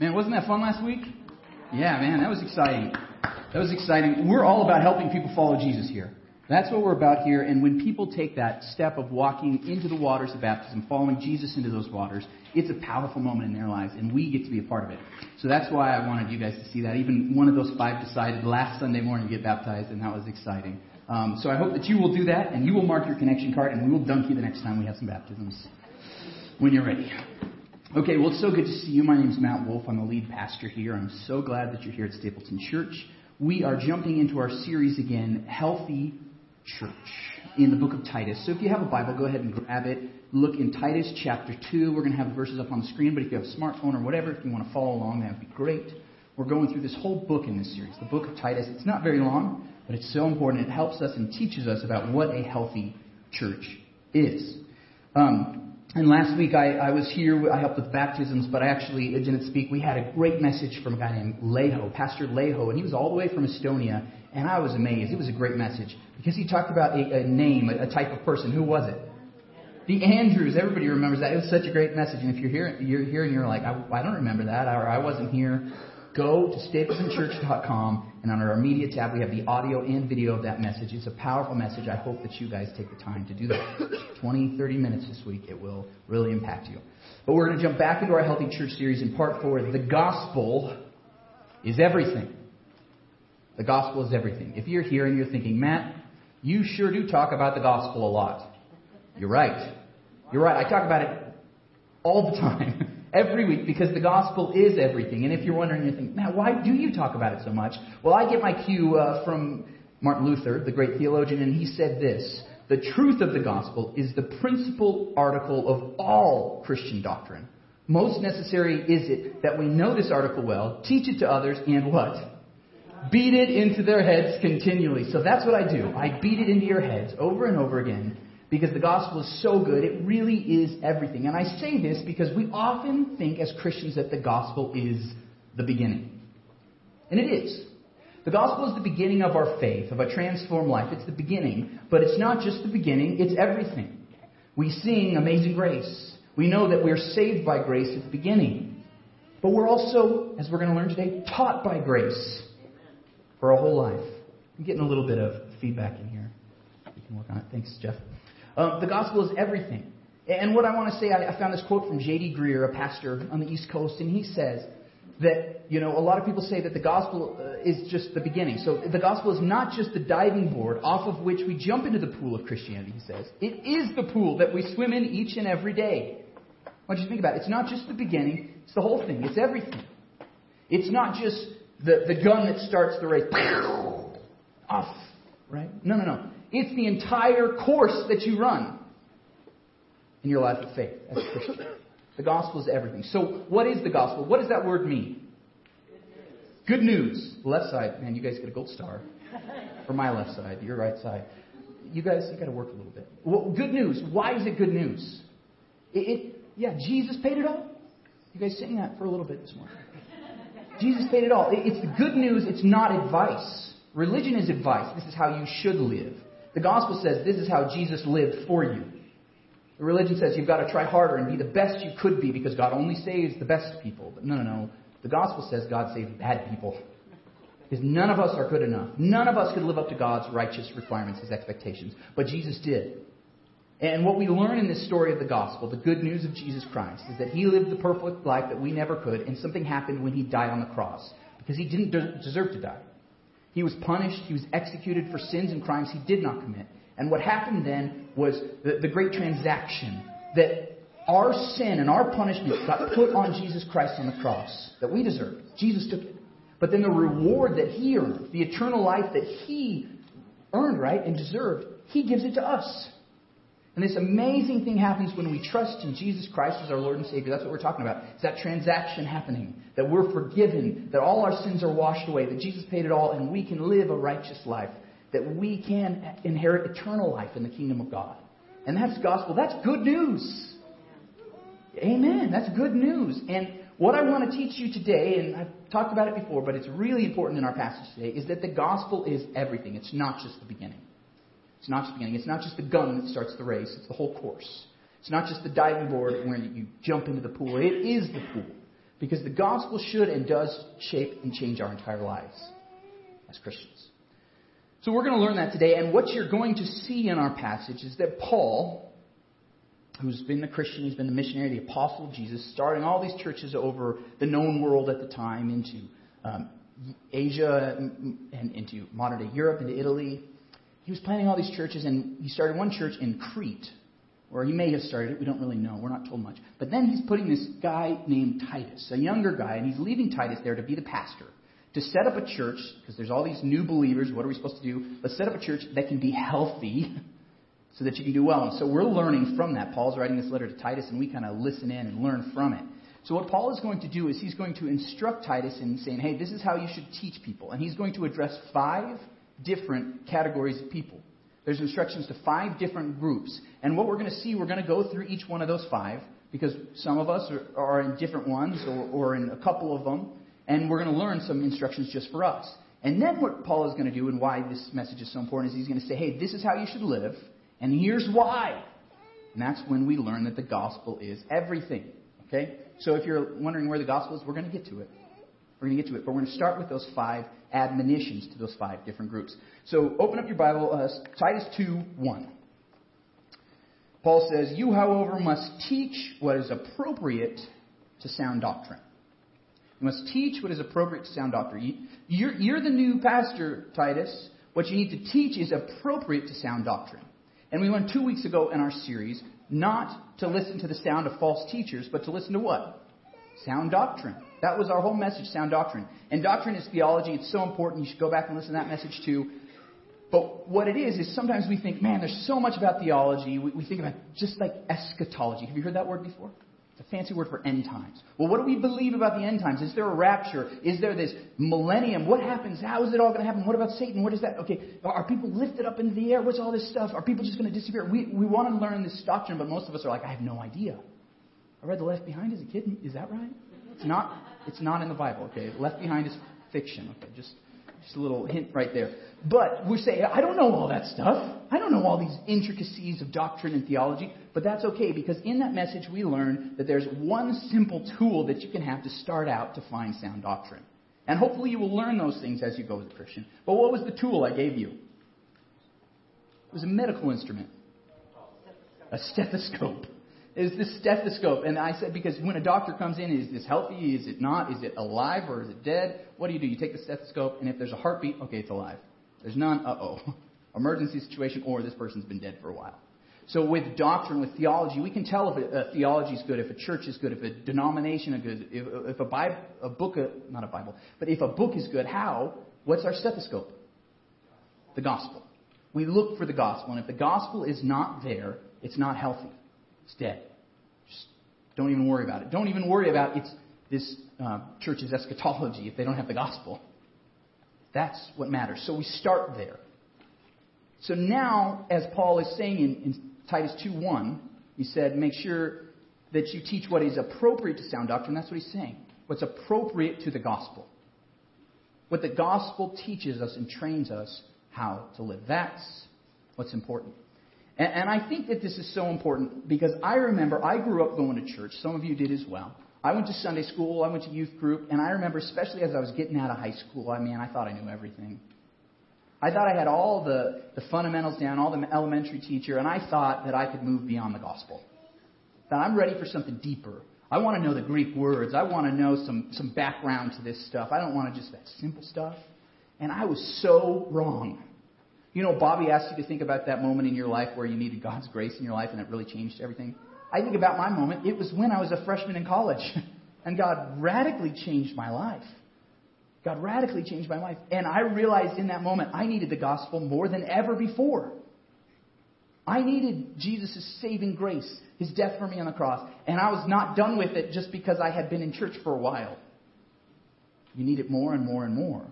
Man, wasn't that fun last week? Yeah, man, that was exciting. That was exciting. We're all about helping people follow Jesus here. That's what we're about here. And when people take that step of walking into the waters of baptism, following Jesus into those waters, it's a powerful moment in their lives, and we get to be a part of it. So that's why I wanted you guys to see that. Even one of those five decided last Sunday morning to get baptized, and that was exciting. Um, so I hope that you will do that, and you will mark your connection card, and we will dunk you the next time we have some baptisms when you're ready. Okay, well, it's so good to see you. My name is Matt Wolf. I'm the lead pastor here. I'm so glad that you're here at Stapleton Church. We are jumping into our series again, Healthy Church, in the book of Titus. So if you have a Bible, go ahead and grab it. Look in Titus chapter 2. We're going to have the verses up on the screen, but if you have a smartphone or whatever, if you want to follow along, that would be great. We're going through this whole book in this series, the book of Titus. It's not very long, but it's so important. It helps us and teaches us about what a healthy church is. Um, and last week I, I was here, I helped with baptisms, but I actually didn't speak. We had a great message from a guy named Leho, Pastor Leho, and he was all the way from Estonia, and I was amazed. It was a great message because he talked about a, a name, a, a type of person. Who was it? The Andrews. Everybody remembers that. It was such a great message. And if you're here, you're here and you're like, I, I don't remember that, or I wasn't here, go to stapletonchurch.com, and under our media tab, we have the audio and video of that message. It's a powerful message. I hope that you guys take the time to do that. 20, 30 minutes this week. It will really impact you. But we're going to jump back into our Healthy Church series in part four. The gospel is everything. The gospel is everything. If you're here and you're thinking, Matt, you sure do talk about the gospel a lot. You're right. You're right. I talk about it all the time. every week because the gospel is everything. And if you're wondering, you think, man, why do you talk about it so much? Well, I get my cue uh, from Martin Luther, the great theologian, and he said this The truth of the gospel is the principal article of all Christian doctrine. Most necessary is it that we know this article well, teach it to others, and what? Beat it into their heads continually. So that's what I do. I beat it into your heads over and over again because the gospel is so good, it really is everything. And I say this because we often think as Christians that the gospel is the beginning. And it is. The gospel is the beginning of our faith, of a transformed life. It's the beginning, but it's not just the beginning, it's everything. We sing Amazing Grace. We know that we're saved by grace at the beginning. But we're also, as we're going to learn today, taught by grace for our whole life. I'm getting a little bit of feedback in here. We can work on it. Thanks, Jeff. Um, the gospel is everything. And what I want to say, I, found this quote from J.D. Greear, a pastor on the East Coast, and he says that, you know, a lot of people say that the gospel uh, is just the beginning. So the gospel is not just the diving board off of which we jump into the pool of Christianity, he says. It is the pool that we swim in each and every day. I want you to think about it. It's not just the beginning, it's the whole thing. It's everything. It's not just the, the gun that starts the race. Off, right? No, no, no. It's the entire course that you run in your life of faith as a Christian. The gospel is everything. So, what is the gospel? What does that word mean? Good news. Left side, man, you guys get a gold star. For my left side, your right side. You guys, you got to work a little bit. Well, good news. Why is it good news? It, it, yeah, Jesus paid it all. You guys sing that for a little bit this morning. Jesus paid it all. It, it's the good news. It's not advice. Religion is advice. This is how you should live. The gospel says this is how Jesus lived for you. The religion says you've got to try harder and be the best you could be because God only saves the best people. But no, no, no. The gospel says God saves bad people. Because none of us are good enough. None of us could live up to God's righteous requirements, His expectations. But Jesus did. And what we learn in this story of the gospel, the good news of Jesus Christ, is that He lived the perfect life that we never could, and something happened when He died on the cross. Because He didn't deserve to die. He was punished, he was executed for sins and crimes he did not commit. And what happened then was the, the great transaction that our sin and our punishment got put on Jesus Christ on the cross that we deserved. Jesus took it. But then the reward that he earned, the eternal life that he earned, right, and deserved, he gives it to us. And this amazing thing happens when we trust in Jesus Christ as our Lord and Savior. That's what we're talking about. It's that transaction happening. That we're forgiven. That all our sins are washed away. That Jesus paid it all and we can live a righteous life. That we can inherit eternal life in the kingdom of God. And that's gospel. That's good news. Amen. That's good news. And what I want to teach you today, and I've talked about it before, but it's really important in our passage today, is that the gospel is everything. It's not just the beginning. It's not just the beginning. It's not just the gun that starts the race. It's the whole course. It's not just the diving board where you jump into the pool. It is the pool. Because the gospel should and does shape and change our entire lives as Christians. So we're going to learn that today. And what you're going to see in our passage is that Paul, who's been the Christian, he's been the missionary, the apostle of Jesus, starting all these churches over the known world at the time into um, Asia and into modern day Europe, into Italy. He was planning all these churches, and he started one church in Crete, or he may have started it. We don't really know. We're not told much. But then he's putting this guy named Titus, a younger guy, and he's leaving Titus there to be the pastor to set up a church, because there's all these new believers, what are we supposed to do? Let's set up a church that can be healthy so that you can do well. And so we're learning from that. Paul's writing this letter to Titus, and we kind of listen in and learn from it. So what Paul is going to do is he's going to instruct Titus in saying, hey, this is how you should teach people. And he's going to address five different categories of people. There's instructions to five different groups. And what we're going to see, we're going to go through each one of those five, because some of us are, are in different ones or, or in a couple of them and we're going to learn some instructions just for us. And then what Paul is going to do and why this message is so important is he's going to say, hey, this is how you should live, and here's why. And that's when we learn that the gospel is everything. Okay? So if you're wondering where the gospel is, we're going to get to it. We're going to get to it. But we're going to start with those five admonitions to those five different groups. So open up your Bible, uh, Titus 2 1. Paul says, You, however, must teach what is appropriate to sound doctrine. You must teach what is appropriate to sound doctrine. You're, you're the new pastor, Titus. What you need to teach is appropriate to sound doctrine. And we learned two weeks ago in our series not to listen to the sound of false teachers, but to listen to what? Sound doctrine. That was our whole message, sound doctrine. And doctrine is theology. It's so important. You should go back and listen to that message too. But what it is, is sometimes we think, man, there's so much about theology. We, we think about just like eschatology. Have you heard that word before? It's a fancy word for end times. Well, what do we believe about the end times? Is there a rapture? Is there this millennium? What happens? How is it all going to happen? What about Satan? What is that? Okay, are people lifted up into the air? What's all this stuff? Are people just going to disappear? We, we want to learn this doctrine, but most of us are like, I have no idea. I read The Left Behind as a kid. Is that right? It's not. It's not in the Bible. Okay, Left Behind is fiction. Okay, just just a little hint right there. But we say, I don't know all that stuff. I don't know all these intricacies of doctrine and theology. But that's okay because in that message we learn that there's one simple tool that you can have to start out to find sound doctrine. And hopefully you will learn those things as you go as a Christian. But what was the tool I gave you? It was a medical instrument. A stethoscope is this stethoscope. And I said, because when a doctor comes in, is this healthy? Is it not? Is it alive or is it dead? What do you do? You take the stethoscope, and if there's a heartbeat, okay, it's alive. There's none, uh oh. Emergency situation, or this person's been dead for a while. So with doctrine, with theology, we can tell if a, theology is good, if a church is good, if a denomination is good, if, if a, Bible, a book, a, not a Bible, but if a book is good. How? What's our stethoscope? The gospel. We look for the gospel, and if the gospel is not there, it's not healthy. It's dead. Just don't even worry about it. Don't even worry about it's this uh, church's eschatology if they don't have the gospel. That's what matters. So we start there. So now, as Paul is saying in, in Titus 2.1, he said, make sure that you teach what is appropriate to sound doctrine. That's what he's saying. What's appropriate to the gospel. What the gospel teaches us and trains us how to live. That's what's important. And, and I think that this is so important because I remember I grew up going to church. Some of you did as well. I went to Sunday school, I went to youth group, and I remember, especially as I was getting out of high school, I mean, I thought I knew everything. I thought I had all the, the fundamentals down, all the elementary teacher, and I thought that I could move beyond the gospel. That I'm ready for something deeper. I want to know the Greek words. I want to know some, some background to this stuff. I don't want to just that simple stuff. And I was so wrong. You know, Bobby asked you to think about that moment in your life where you needed God's grace in your life and it really changed everything. I think about my moment. It was when I was a freshman in college, and God radically changed my life. God radically changed my life. And I realized in that moment I needed the gospel more than ever before. I needed Jesus' saving grace, his death for me on the cross. And I was not done with it just because I had been in church for a while. You need it more and more and more.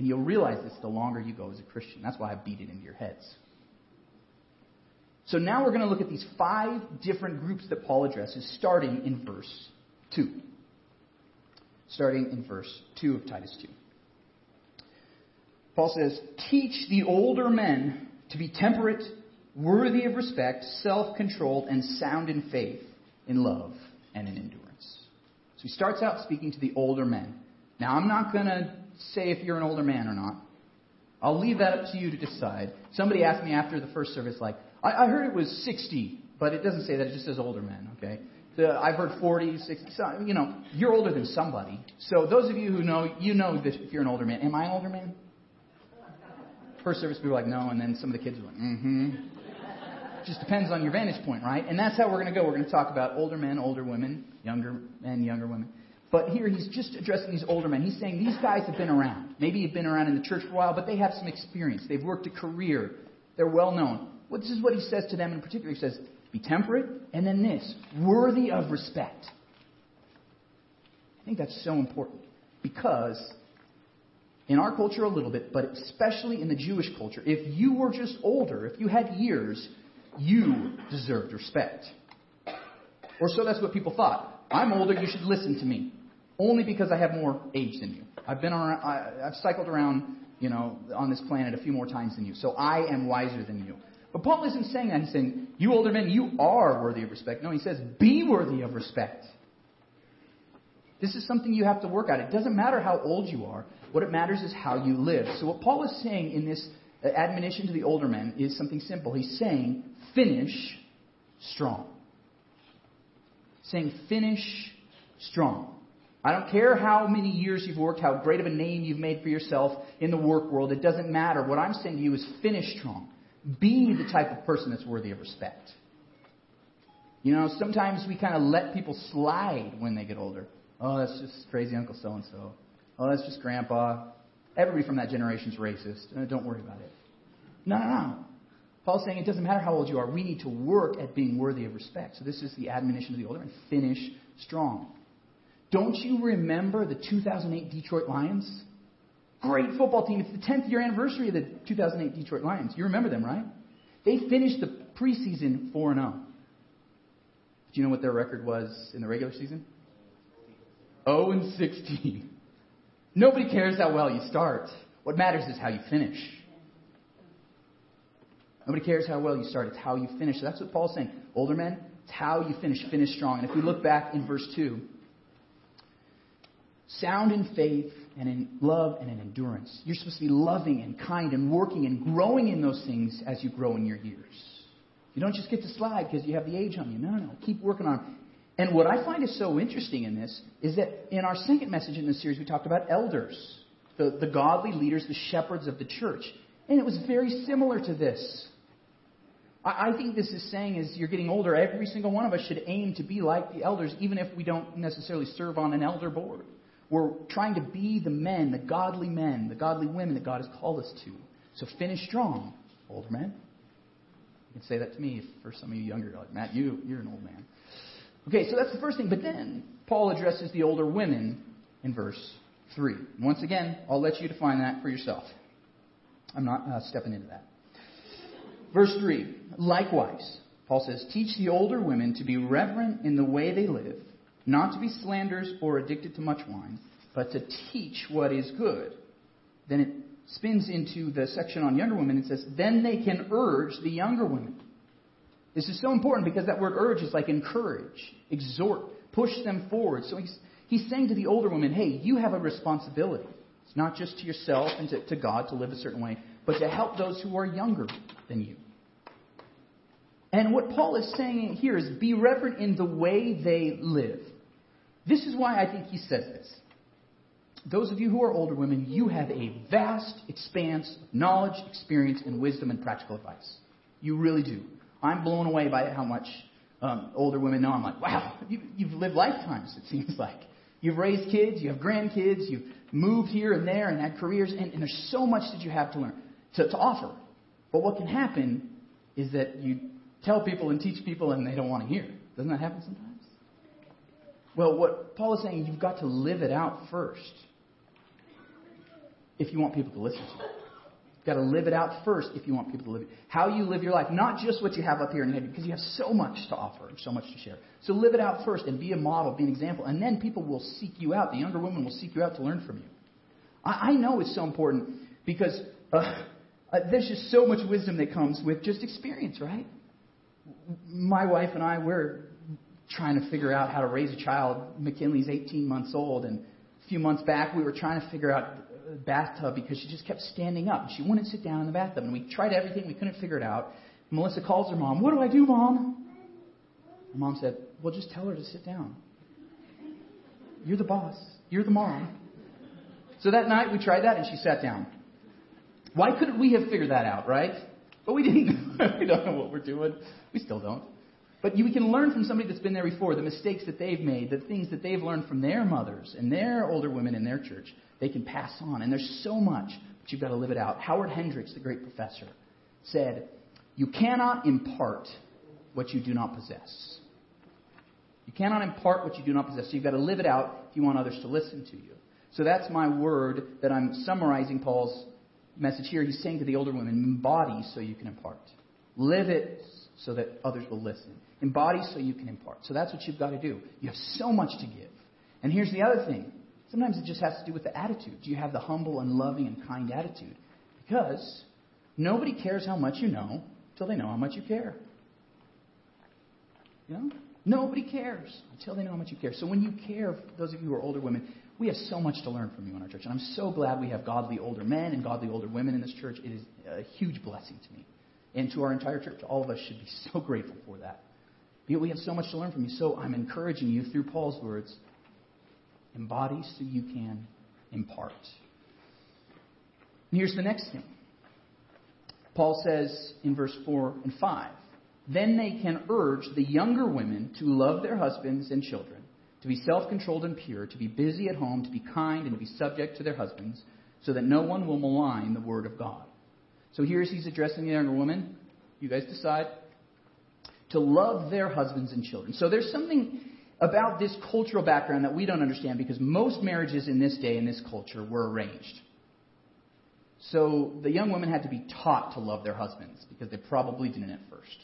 And you'll realize this the longer you go as a Christian. That's why I beat it into your heads. So now we're going to look at these five different groups that Paul addresses, starting in verse 2. Starting in verse 2 of Titus 2. Paul says, Teach the older men to be temperate, worthy of respect, self controlled, and sound in faith, in love, and in endurance. So he starts out speaking to the older men. Now, I'm not going to say if you're an older man or not. I'll leave that up to you to decide. Somebody asked me after the first service, like, I, I heard it was 60, but it doesn't say that. It just says older men, okay? I've heard 40, 60. So, you know, you're older than somebody. So those of you who know, you know that if you're an older man. Am I an older man? First service, people are like, no, and then some of the kids were like, mm-hmm. Just depends on your vantage point, right? And that's how we're going to go. We're going to talk about older men, older women, younger men, younger women. But here he's just addressing these older men. He's saying these guys have been around. Maybe you've been around in the church for a while, but they have some experience. They've worked a career. They're well known. Well, this is what he says to them in particular. He says, be temperate, and then this, worthy of respect. I think that's so important because in our culture a little bit, but especially in the Jewish culture, if you were just older, if you had years, you deserved respect. Or so that's what people thought. I'm older, you should listen to me. Only because I have more age than you. I've been around, I, I've cycled around, you know, on this planet a few more times than you. So I am wiser than you. But Paul isn't saying that. He's saying, you older men, you are worthy of respect. No, he says, be worthy of respect. This is something you have to work at. It doesn't matter how old you are. What it matters is how you live. So what Paul is saying in this uh, admonition to the older men is something simple. He's saying, finish strong. Saying, finish strong. I don't care how many years you've worked, how great of a name you've made for yourself in the work world. It doesn't matter. What I'm saying to you is finish strong. Be the type of person that's worthy of respect. You know, sometimes we kind of let people slide when they get older. Oh, that's just crazy Uncle so and so. Oh, that's just Grandpa. Everybody from that generation's racist. Uh, don't worry about it. No, no, no. Paul's saying it doesn't matter how old you are. We need to work at being worthy of respect. So this is the admonition of the older and Finish strong. Don't you remember the 2008 Detroit Lions? Great football team. It's the 10th year anniversary of the 2008 Detroit Lions. You remember them, right? They finished the preseason 4 0. Do you know what their record was in the regular season? 0 and 16. Nobody cares how well you start. What matters is how you finish. Nobody cares how well you start. It's how you finish. So that's what Paul's saying. Older men, it's how you finish. Finish strong. And if we look back in verse 2, sound in faith and in love and in endurance. You're supposed to be loving and kind and working and growing in those things as you grow in your years. You don't just get to slide because you have the age on you. No, no. no. Keep working on And what I find is so interesting in this is that in our second message in this series, we talked about elders, the, the godly leaders, the shepherds of the church. And it was very similar to this. I, I think this is saying as you're getting older, every single one of us should aim to be like the elders, even if we don't necessarily serve on an elder board. We're trying to be the men, the godly men, the godly women that God has called us to. So finish strong, older men. You can say that to me for some of you younger. Like, Matt, you, you're an old man. Okay, so that's the first thing. But then Paul addresses the older women in verse 3. Once again, I'll let you define that for yourself. I'm not uh, stepping into that. Verse 3 Likewise, Paul says, Teach the older women to be reverent in the way they live not to be slanderers or addicted to much wine, but to teach what is good. Then it spins into the section on younger women and says, then they can urge the younger women. This is so important because that word urge is like encourage, exhort, push them forward. So he's, he's saying to the older women, hey, you have a responsibility. It's not just to yourself and to, to God to live a certain way, but to help those who are younger than you. And what Paul is saying here is be reverent in the way they live. This is why I think he says this. Those of you who are older women, you have a vast expanse of knowledge, experience, and wisdom and practical advice. You really do. I'm blown away by how much um, older women know. I'm like, wow, you, you've lived lifetimes, it seems like. You've raised kids, you have grandkids, you've moved here and there and had careers, and, and there's so much that you have to learn, to, to offer. But what can happen is that you tell people and teach people and they don't want to hear. Doesn't that happen sometimes? Well, what Paul is saying, you've got to live it out first if you want people to listen to you. You've got to live it out first if you want people to live it. How you live your life, not just what you have up here in your head, because you have so much to offer and so much to share. So live it out first and be a model, be an example, and then people will seek you out. The younger women will seek you out to learn from you. I, I know it's so important because uh, uh, there's just so much wisdom that comes with just experience, right? My wife and I, we're trying to figure out how to raise a child. McKinley's 18 months old, and a few months back we were trying to figure out a bathtub because she just kept standing up. She wouldn't sit down in the bathtub, and we tried everything. We couldn't figure it out. Melissa calls her mom. What do I do, mom? Her mom said, Well, just tell her to sit down. You're the boss. You're the mom. So that night we tried that, and she sat down. Why couldn't we have figured that out, right? But we didn't. we don't know what we're doing. We still don't. But you, we can learn from somebody that's been there before, the mistakes that they've made, the things that they've learned from their mothers and their older women in their church. They can pass on. And there's so much, but you've got to live it out. Howard Hendricks, the great professor, said, You cannot impart what you do not possess. You cannot impart what you do not possess. So you've got to live it out if you want others to listen to you. So that's my word that I'm summarizing Paul's message here. He's saying to the older women, embody so you can impart. Live it so that others will listen. Embody so you can impart. So that's what you've got to do. You have so much to give. And here's the other thing. Sometimes it just has to do with the attitude. Do you have the humble and loving and kind attitude? Because nobody cares how much you know until they know how much you care. You know? Nobody cares until they know how much you care. So when you care, those of you who are older women, we have so much to learn from you in our church. And I'm so glad we have godly older men and godly older women in this church. It is a huge blessing to me. And to our entire church, all of us should be so grateful for that. We have so much to learn from you. So I'm encouraging you through Paul's words embody so you can impart. And here's the next thing Paul says in verse 4 and 5 Then they can urge the younger women to love their husbands and children, to be self controlled and pure, to be busy at home, to be kind, and to be subject to their husbands, so that no one will malign the word of God. So here's he's addressing the younger woman. You guys decide. To love their husbands and children. So there's something about this cultural background that we don't understand because most marriages in this day, in this culture, were arranged. So the young women had to be taught to love their husbands because they probably didn't at first.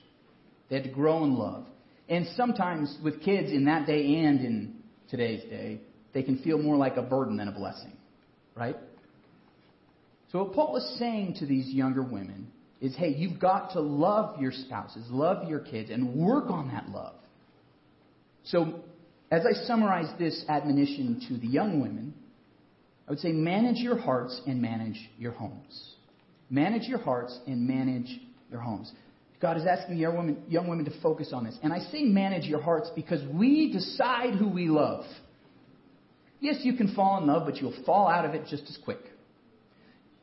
They had to grow in love. And sometimes with kids in that day and in today's day, they can feel more like a burden than a blessing. Right? So what Paul is saying to these younger women is, hey, you've got to love your spouses, love your kids, and work on that love. So as I summarize this admonition to the young women, I would say manage your hearts and manage your homes. Manage your hearts and manage your homes. God is asking young women, young women to focus on this. And I say manage your hearts because we decide who we love. Yes, you can fall in love, but you'll fall out of it just as quick.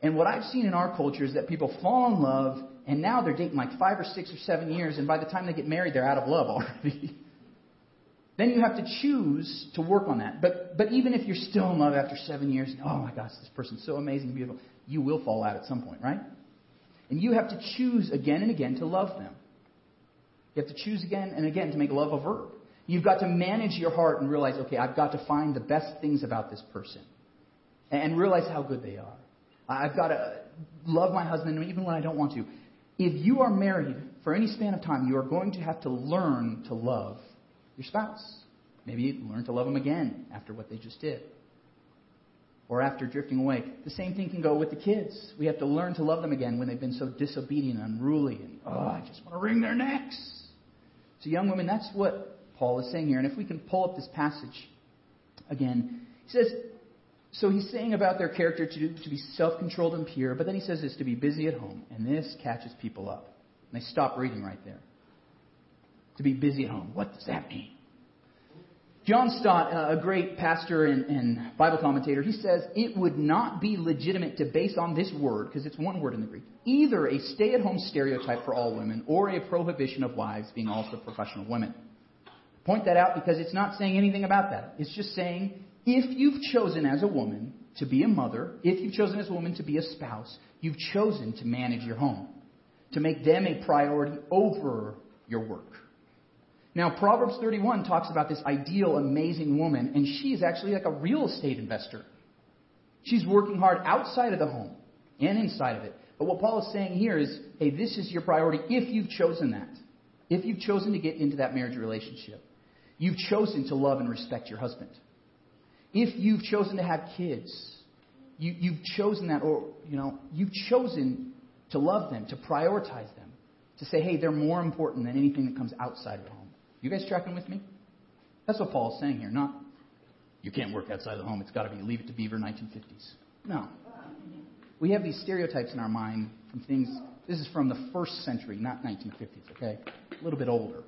And what I've seen in our culture is that people fall in love, and now they're dating like five or six or seven years, and by the time they get married, they're out of love already. then you have to choose to work on that. But, but even if you're still in love after seven years, oh my gosh, this person's so amazing, beautiful, you will fall out at some point, right? And you have to choose again and again to love them. You have to choose again and again to make love a verb. You've got to manage your heart and realize, okay, I've got to find the best things about this person and realize how good they are. I've got to uh, love my husband even when I don't want to. If you are married for any span of time, you are going to have to learn to love your spouse. Maybe learn to love them again after what they just did. Or after drifting away. The same thing can go with the kids. We have to learn to love them again when they've been so disobedient and unruly and, oh, I just want to wring their necks. So, young women, that's what Paul is saying here. And if we can pull up this passage again, he says, so he's saying about their character to, to be self controlled and pure, but then he says this to be busy at home. And this catches people up. And they stop reading right there. To be busy at home. What does that mean? John Stott, a great pastor and, and, Bible commentator, he says it would not be legitimate to base on this word, because it's one word in the Greek, either a stay at home stereotype for all women or a prohibition of wives being also professional women. Point that out because it's not saying anything about that. It's just saying if you've chosen as a woman to be a mother, if you've chosen as a woman to be a spouse, you've chosen to manage your home, to make them a priority over your work. Now, Proverbs 31 talks about this ideal, amazing woman, and she is actually like a real estate investor. She's working hard outside of the home and inside of it. But what Paul is saying here is hey, this is your priority if you've chosen that. If you've chosen to get into that marriage relationship, you've chosen to love and respect your husband. If you've chosen to have kids, you, you've chosen that, or, you know, you've chosen to love them, to prioritize them, to say, hey, they're more important than anything that comes outside of home. You guys tracking with me? That's what Paul's saying here. Not, you can't work outside the home. It's got to be leave it to Beaver 1950s. No. We have these stereotypes in our mind from things. This is from the first century, not 1950s, okay? A little bit older.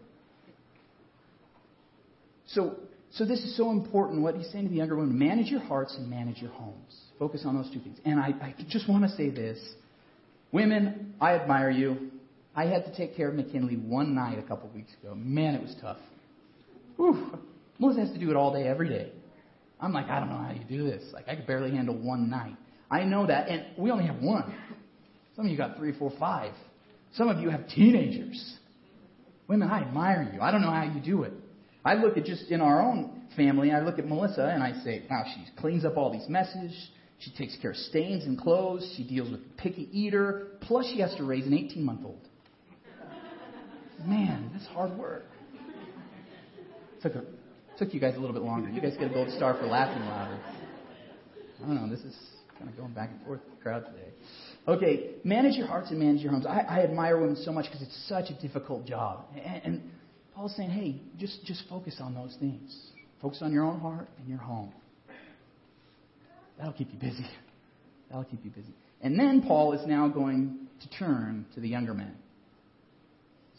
So, so this is so important. What he's saying to the younger women manage your hearts and manage your homes. Focus on those two things. And I, I just want to say this. Women, I admire you. I had to take care of McKinley one night a couple weeks ago. Man, it was tough. Whew. Melissa has to do it all day, every day. I'm like, I don't know how you do this. Like, I could barely handle one night. I know that, and we only have one. Some of you got three, four, five. Some of you have teenagers. Women, I admire you. I don't know how you do it. I look at just in our own family, I look at Melissa and I say, wow, she cleans up all these messes. She takes care of stains and clothes. She deals with a picky eater. Plus, she has to raise an 18 month old. Man, that's hard work. Took, a, took you guys a little bit longer. You guys get a gold star for laughing louder. I don't know. This is kind of going back and forth with the crowd today. Okay, manage your hearts and manage your homes. I, I admire women so much because it's such a difficult job. And, and Paul's saying, hey, just, just focus on those things. Focus on your own heart and your home. That'll keep you busy. That'll keep you busy. And then Paul is now going to turn to the younger men.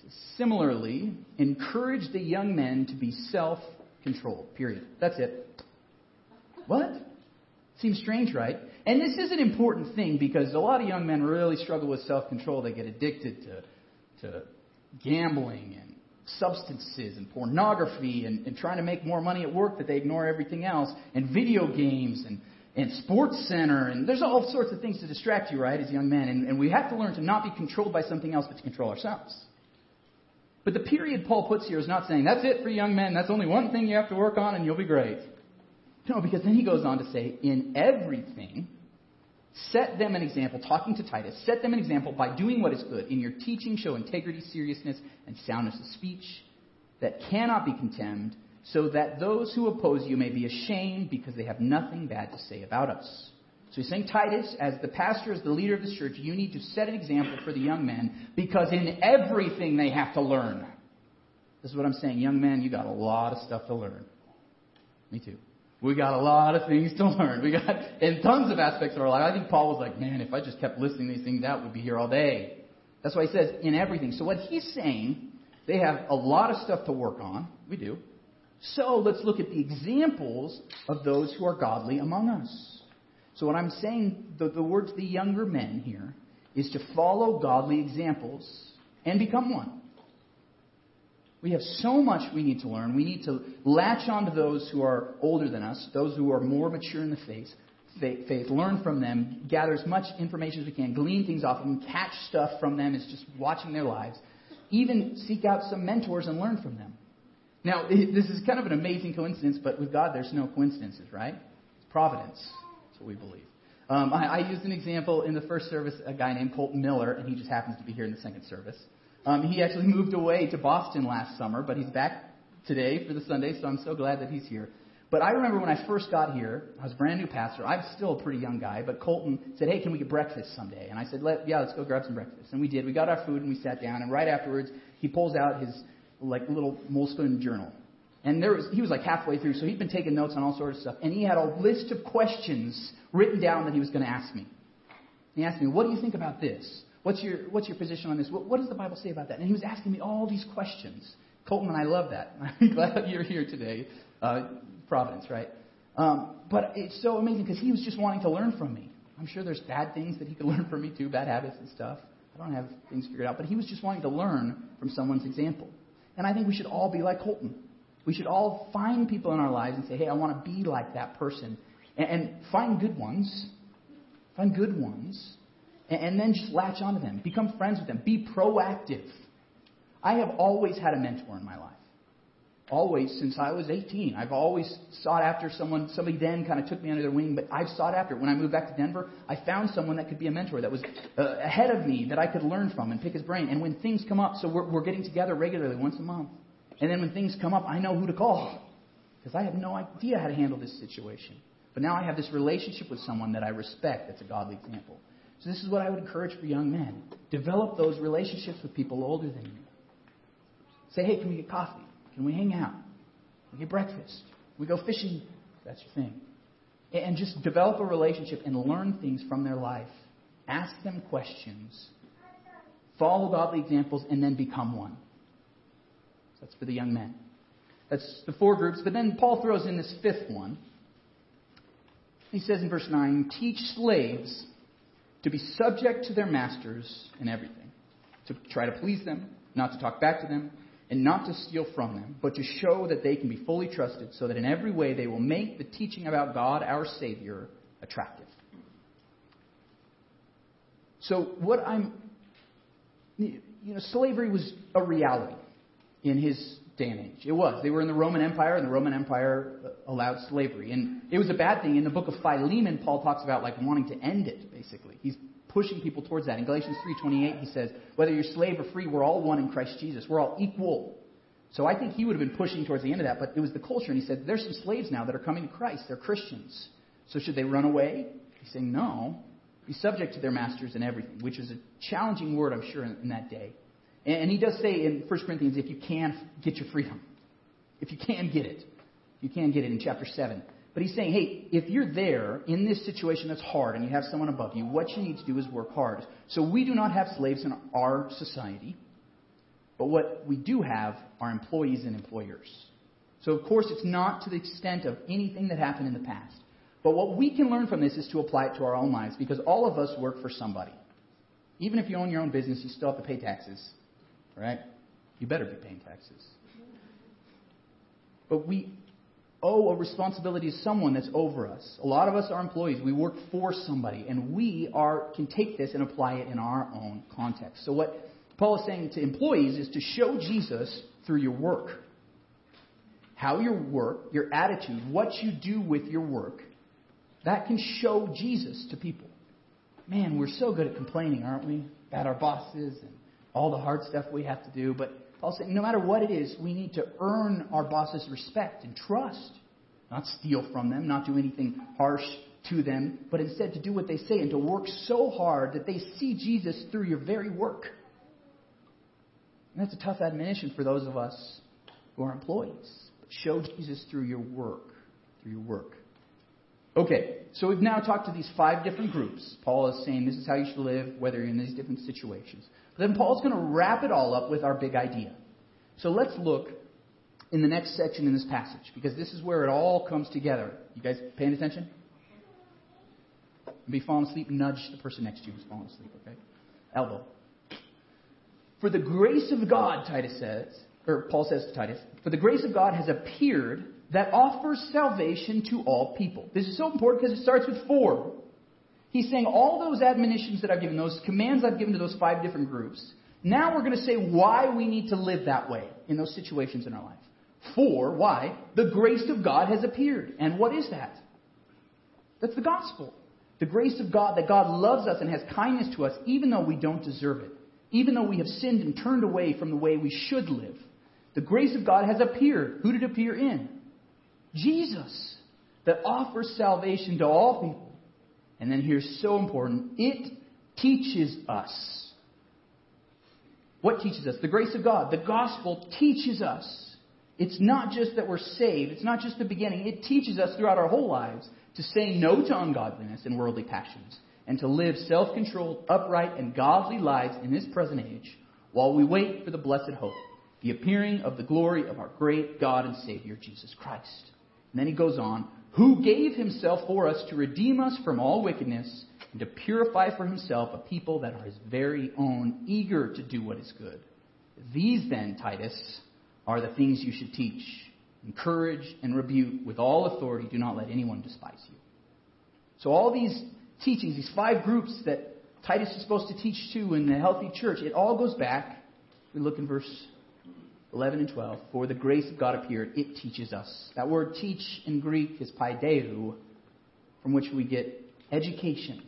So similarly, encourage the young men to be self controlled. Period. That's it. What? Seems strange, right? And this is an important thing because a lot of young men really struggle with self control. They get addicted to, to gambling and substances and pornography and, and trying to make more money at work that they ignore everything else and video games and, and sports center and there's all sorts of things to distract you, right, as young men. And, and we have to learn to not be controlled by something else but to control ourselves. But the period Paul puts here is not saying that's it for young men, that's only one thing you have to work on and you'll be great. No, because then he goes on to say, in everything, Set them an example, talking to Titus, set them an example by doing what is good. In your teaching, show integrity, seriousness, and soundness of speech that cannot be contemned, so that those who oppose you may be ashamed because they have nothing bad to say about us. So he's saying, Titus, as the pastor, as the leader of this church, you need to set an example for the young men because in everything they have to learn. This is what I'm saying. Young men, you got a lot of stuff to learn. Me too. We got a lot of things to learn. We got in tons of aspects of our life. I think Paul was like, man, if I just kept listing these things out, we'd be here all day. That's why he says in everything. So what he's saying, they have a lot of stuff to work on. We do. So let's look at the examples of those who are godly among us. So what I'm saying, the, the words the younger men here, is to follow godly examples and become one. We have so much we need to learn. We need to latch on to those who are older than us, those who are more mature in the faith, faith, faith learn from them, gather as much information as we can, glean things off them, catch stuff from them as just watching their lives, even seek out some mentors and learn from them. Now, this is kind of an amazing coincidence, but with God, there's no coincidences, right? It's providence. That's what we believe. Um, I, I used an example in the first service, a guy named Colton Miller, and he just happens to be here in the second service. Um, he actually moved away to Boston last summer, but he's back today for the Sunday, so I'm so glad that he's here. But I remember when I first got here, I was a brand new pastor. I'm still a pretty young guy, but Colton said, "Hey, can we get breakfast someday?" And I said, Let, "Yeah, let's go grab some breakfast." And we did. We got our food and we sat down. And right afterwards, he pulls out his like little Moleskine journal, and there was he was like halfway through, so he'd been taking notes on all sorts of stuff, and he had a list of questions written down that he was going to ask me. He asked me, "What do you think about this?" What's your, what's your position on this? What, what does the Bible say about that? And he was asking me all these questions. Colton and I love that. I'm glad you're here today. Uh, Providence, right? Um, but it's so amazing because he was just wanting to learn from me. I'm sure there's bad things that he could learn from me too, bad habits and stuff. I don't have things figured out. But he was just wanting to learn from someone's example. And I think we should all be like Colton. We should all find people in our lives and say, hey, I want to be like that person. And, and find good ones. Find good ones and then just latch onto them. Become friends with them. Be proactive. I have always had a mentor in my life. Always, since I was 18. I've always sought after someone. Somebody then kind of took me under their wing, but I've sought after. It. When I moved back to Denver, I found someone that could be a mentor, that was uh, ahead of me, that I could learn from and pick his brain. And when things come up, so we're, we're getting together regularly, once a month. And then when things come up, I know who to call. Because I have no idea how to handle this situation. But now I have this relationship with someone that I respect that's a godly example. So this is what I would encourage for young men. Develop those relationships with people older than you. Say, hey, can we get coffee? Can we hang out? We get breakfast. We go fishing. That's your thing. And just develop a relationship and learn things from their life. Ask them questions. Follow godly examples and then become one. That's for the young men. That's the four groups. But then Paul throws in this fifth one. He says in verse 9, teach slaves to be subject to their masters in everything, to try to please them, not to talk back to them, and not to steal from them, but to show that they can be fully trusted, so that in every way they will make the teaching about God, our Savior, attractive. So, what I'm. You know, slavery was a reality in his day and age. It was. They were in the Roman Empire, and the Roman Empire uh, allowed slavery. And it was a bad thing. In the book of Philemon, Paul talks about like wanting to end it, basically. He's pushing people towards that. In Galatians 3.28, he says, whether you're slave or free, we're all one in Christ Jesus. We're all equal. So I think he would have been pushing towards the end of that, but it was the culture. And he said, there's some slaves now that are coming to Christ. They're Christians. So should they run away? He's saying, no. Be subject to their masters in everything, which is a challenging word, I'm sure, in, in that day. And, he does say in 1 Corinthians, if you can, get your freedom. If you can get it. You can get it in chapter 7. But he's saying, hey, if you're there in this situation that's hard and you have someone above you, what you need to do is work hard. So we do not have slaves in our society, but what we do have are employees and employers. So, of course, it's not to the extent of anything that happened in the past. But what we can learn from this is to apply it to our own lives because all of us work for somebody. Even if you own your own business, you still have to pay taxes, right? You better be paying taxes. But we owe a responsibility to someone that's over us. A lot of us are employees. We work for somebody, and we are can take this and apply it in our own context. So what Paul is saying to employees is to show Jesus through your work. How your work, your attitude, what you do with your work, that can show Jesus to people. Man, we're so good at complaining, aren't we? About our bosses and all the hard stuff we have to do, but Paul saying no matter what it is, we need to earn our boss's respect and trust. Not steal from them, not do anything harsh to them, but instead to do what they say and to work so hard that they see Jesus through your very work. And that's a tough admonition for those of us who are employees. But show Jesus through your work. Through your work. Okay, so we've now talked to these five different groups. Paul is saying this is how you should live, whether you're in these different situations. Then Paul's going to wrap it all up with our big idea. So let's look in the next section in this passage, because this is where it all comes together. You guys paying attention? Be falling asleep, nudge the person next to you who's falling asleep, okay? Elbow. For the grace of God, Titus says, or Paul says to Titus, for the grace of God has appeared that offers salvation to all people. This is so important because it starts with four. He's saying all those admonitions that I've given, those commands I've given to those five different groups, now we're going to say why we need to live that way in those situations in our life. For, why? The grace of God has appeared. And what is that? That's the gospel. The grace of God, that God loves us and has kindness to us even though we don't deserve it. Even though we have sinned and turned away from the way we should live. The grace of God has appeared. Who did it appear in? Jesus. That offers salvation to all people. And then here's so important it teaches us. What teaches us? The grace of God. The gospel teaches us. It's not just that we're saved, it's not just the beginning. It teaches us throughout our whole lives to say no to ungodliness and worldly passions and to live self controlled, upright, and godly lives in this present age while we wait for the blessed hope, the appearing of the glory of our great God and Savior, Jesus Christ. And then he goes on, who gave himself for us to redeem us from all wickedness and to purify for himself a people that are his very own, eager to do what is good. These then, Titus, are the things you should teach. Encourage and rebuke with all authority. Do not let anyone despise you. So, all these teachings, these five groups that Titus is supposed to teach to in the healthy church, it all goes back. We look in verse 11 and 12. For the grace of God appeared, it teaches us. That word teach in Greek is paideu, from which we get education,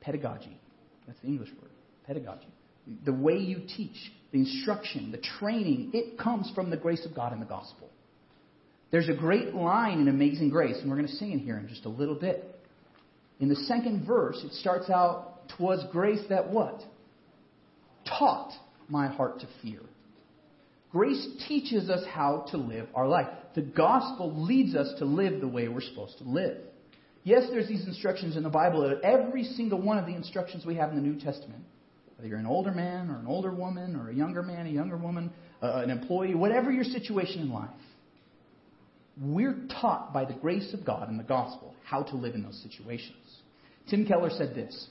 pedagogy. That's the English word, pedagogy. The way you teach, the instruction, the training, it comes from the grace of God in the gospel. There's a great line in Amazing Grace, and we're going to sing it here in just a little bit. In the second verse, it starts out, "Twas grace that what? Taught my heart to fear. Grace teaches us how to live our life. The gospel leads us to live the way we're supposed to live. Yes, there's these instructions in the Bible, every single one of the instructions we have in the New Testament, whether you're an older man or an older woman or a younger man, a younger woman, uh, an employee, whatever your situation in life, we're taught by the grace of God and the gospel how to live in those situations. Tim Keller said this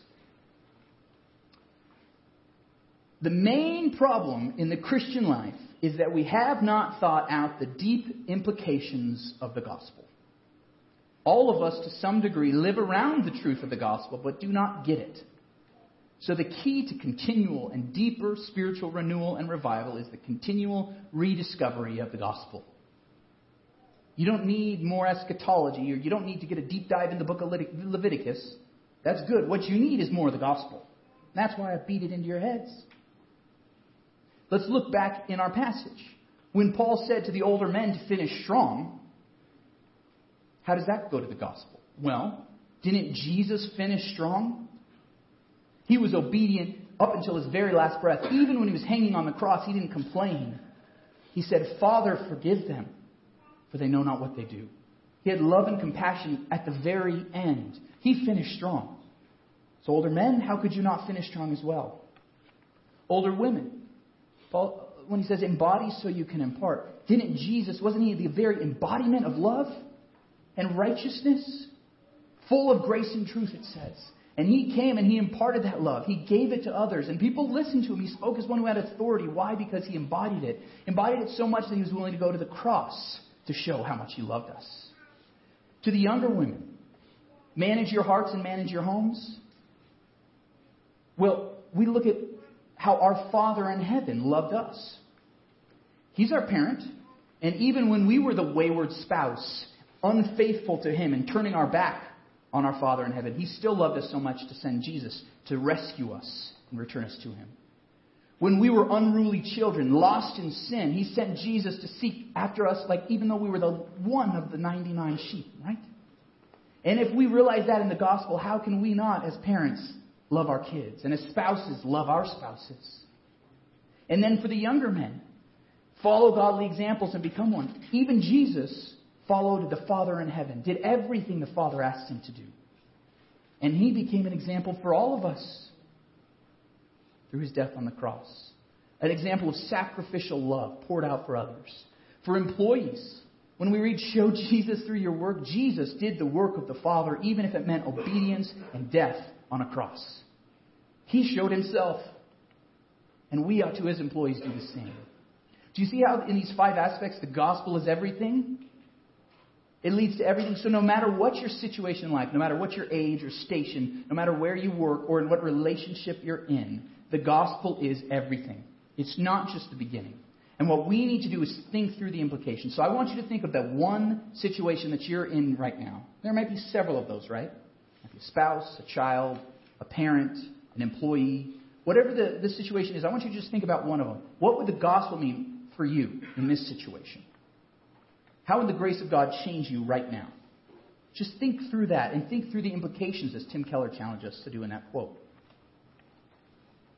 The main problem in the Christian life is that we have not thought out the deep implications of the gospel. All of us, to some degree, live around the truth of the gospel, but do not get it. So, the key to continual and deeper spiritual renewal and revival is the continual rediscovery of the gospel. You don't need more eschatology, or you don't need to get a deep dive in the book of Leviticus. That's good. What you need is more of the gospel. That's why I beat it into your heads. Let's look back in our passage. When Paul said to the older men to finish strong, how does that go to the gospel? Well, didn't Jesus finish strong? He was obedient up until his very last breath. Even when he was hanging on the cross, he didn't complain. He said, Father, forgive them, for they know not what they do. He had love and compassion at the very end. He finished strong. So, older men, how could you not finish strong as well? Older women, Paul, when he says embody so you can impart, didn't Jesus, wasn't he the very embodiment of love and righteousness? Full of grace and truth, it says. And he came and he imparted that love. He gave it to others. And people listened to him. He spoke as one who had authority. Why? Because he embodied it. Embodied it so much that he was willing to go to the cross to show how much he loved us. To the younger women, manage your hearts and manage your homes. Well, we look at how our Father in heaven loved us. He's our parent, and even when we were the wayward spouse, unfaithful to Him and turning our back on our Father in heaven, He still loved us so much to send Jesus to rescue us and return us to Him. When we were unruly children, lost in sin, He sent Jesus to seek after us, like even though we were the one of the 99 sheep, right? And if we realize that in the gospel, how can we not, as parents, love our kids, and as spouses, love our spouses. And then for the younger men, follow godly examples and become one. Even Jesus followed the Father in heaven, did everything the Father asked him to do. And he became an example for all of us through his death on the cross. An example of sacrificial love poured out for others. For employees, when we read, Show Jesus through your work, Jesus did the work of the Father, even if it meant obedience and death on a cross. He showed himself. And we ought to, as employees, do the same. Do you see how, in these five aspects, the gospel is everything? It leads to everything. So, no matter what your situation in life, no matter what your age or station, no matter where you work or in what relationship you're in, the gospel is everything. It's not just the beginning. And what we need to do is think through the implications. So, I want you to think of that one situation that you're in right now. There might be several of those, right? A spouse, a child, a parent, an employee, whatever the, the situation is, I want you to just think about one of them. What would the gospel mean for you in this situation? How would the grace of God change you right now? Just think through that and think through the implications as Tim Keller challenged us to do in that quote.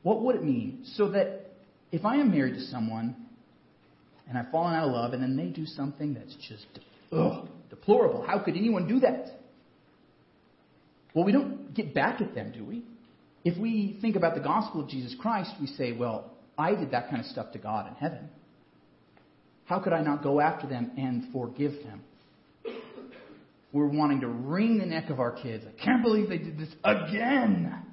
What would it mean so that if I am married to someone and I've fallen out of love and then they do something that's just ugh, deplorable, how could anyone do that? Well, we don't get back at them, do we? If we think about the gospel of Jesus Christ, we say, well, I did that kind of stuff to God in heaven. How could I not go after them and forgive them? We're wanting to wring the neck of our kids. I can't believe they did this again.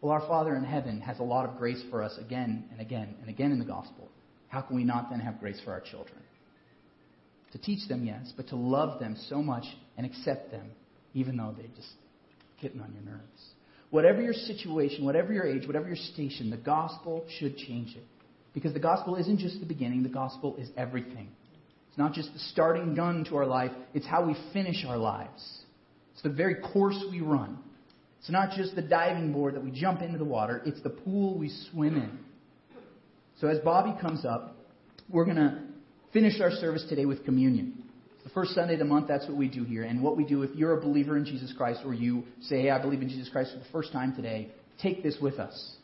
Well, our Father in heaven has a lot of grace for us again and again and again in the gospel. How can we not then have grace for our children? To teach them, yes, but to love them so much and accept them, even though they just getting on your nerves. Whatever your situation, whatever your age, whatever your station, the gospel should change it. Because the gospel isn't just the beginning, the gospel is everything. It's not just the starting gun to our life, it's how we finish our lives. It's the very course we run. It's not just the diving board that we jump into the water, it's the pool we swim in. So as Bobby comes up, we're going to finish our service today with communion. The first Sunday of the month, that's what we do here. And what we do, if you're a believer in Jesus Christ or you say, hey, I believe in Jesus Christ for the first time today, take this with us.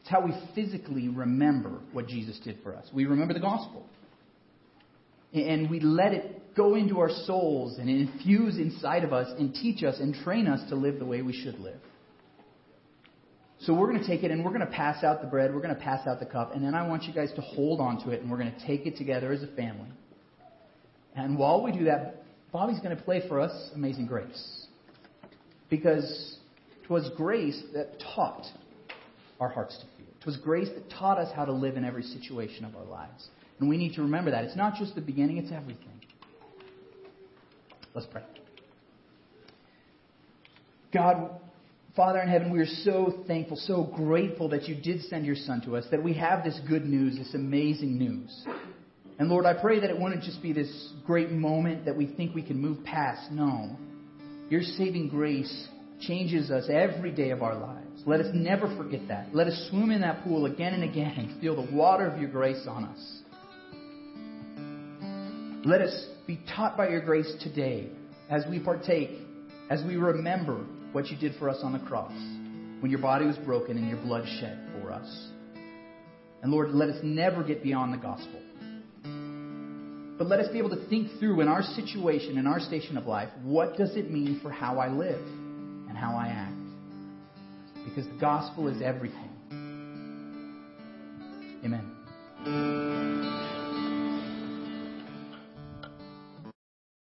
It's how we physically remember what Jesus did for us. We remember the gospel. and we let it go into our souls and infuse inside of us and teach us and train us to live the way we should live. So we're going to take it and we're going to pass out the bread, we're going to pass out the cup, and then I want you guys to hold on to it and we're going to take it together as a family. And while we do that, Bobby's going to play for us Amazing Grace. Because it was grace that taught our hearts to feel. It was grace that taught us how to live in every situation of our lives. And we need to remember that. It's not just the beginning, it's everything. Let's pray. God, Father in heaven, we are so thankful, so grateful that you did send your Son to us, that we have this good news, this amazing news. And Lord, I pray that it wouldn't just be this great moment that we think we can move past. No. Your saving grace changes us every day of our lives. Let us never forget that. Let us swim in that pool again and again and feel the water of your grace on us. Let us be taught by your grace today as we partake, as we remember what you did for us on the cross when your body was broken and your blood shed for us. And Lord, let us never get beyond the gospel. But let us be able to think through in our situation, in our station of life, what does it mean for how I live and how I act? Because the gospel is everything. Amen.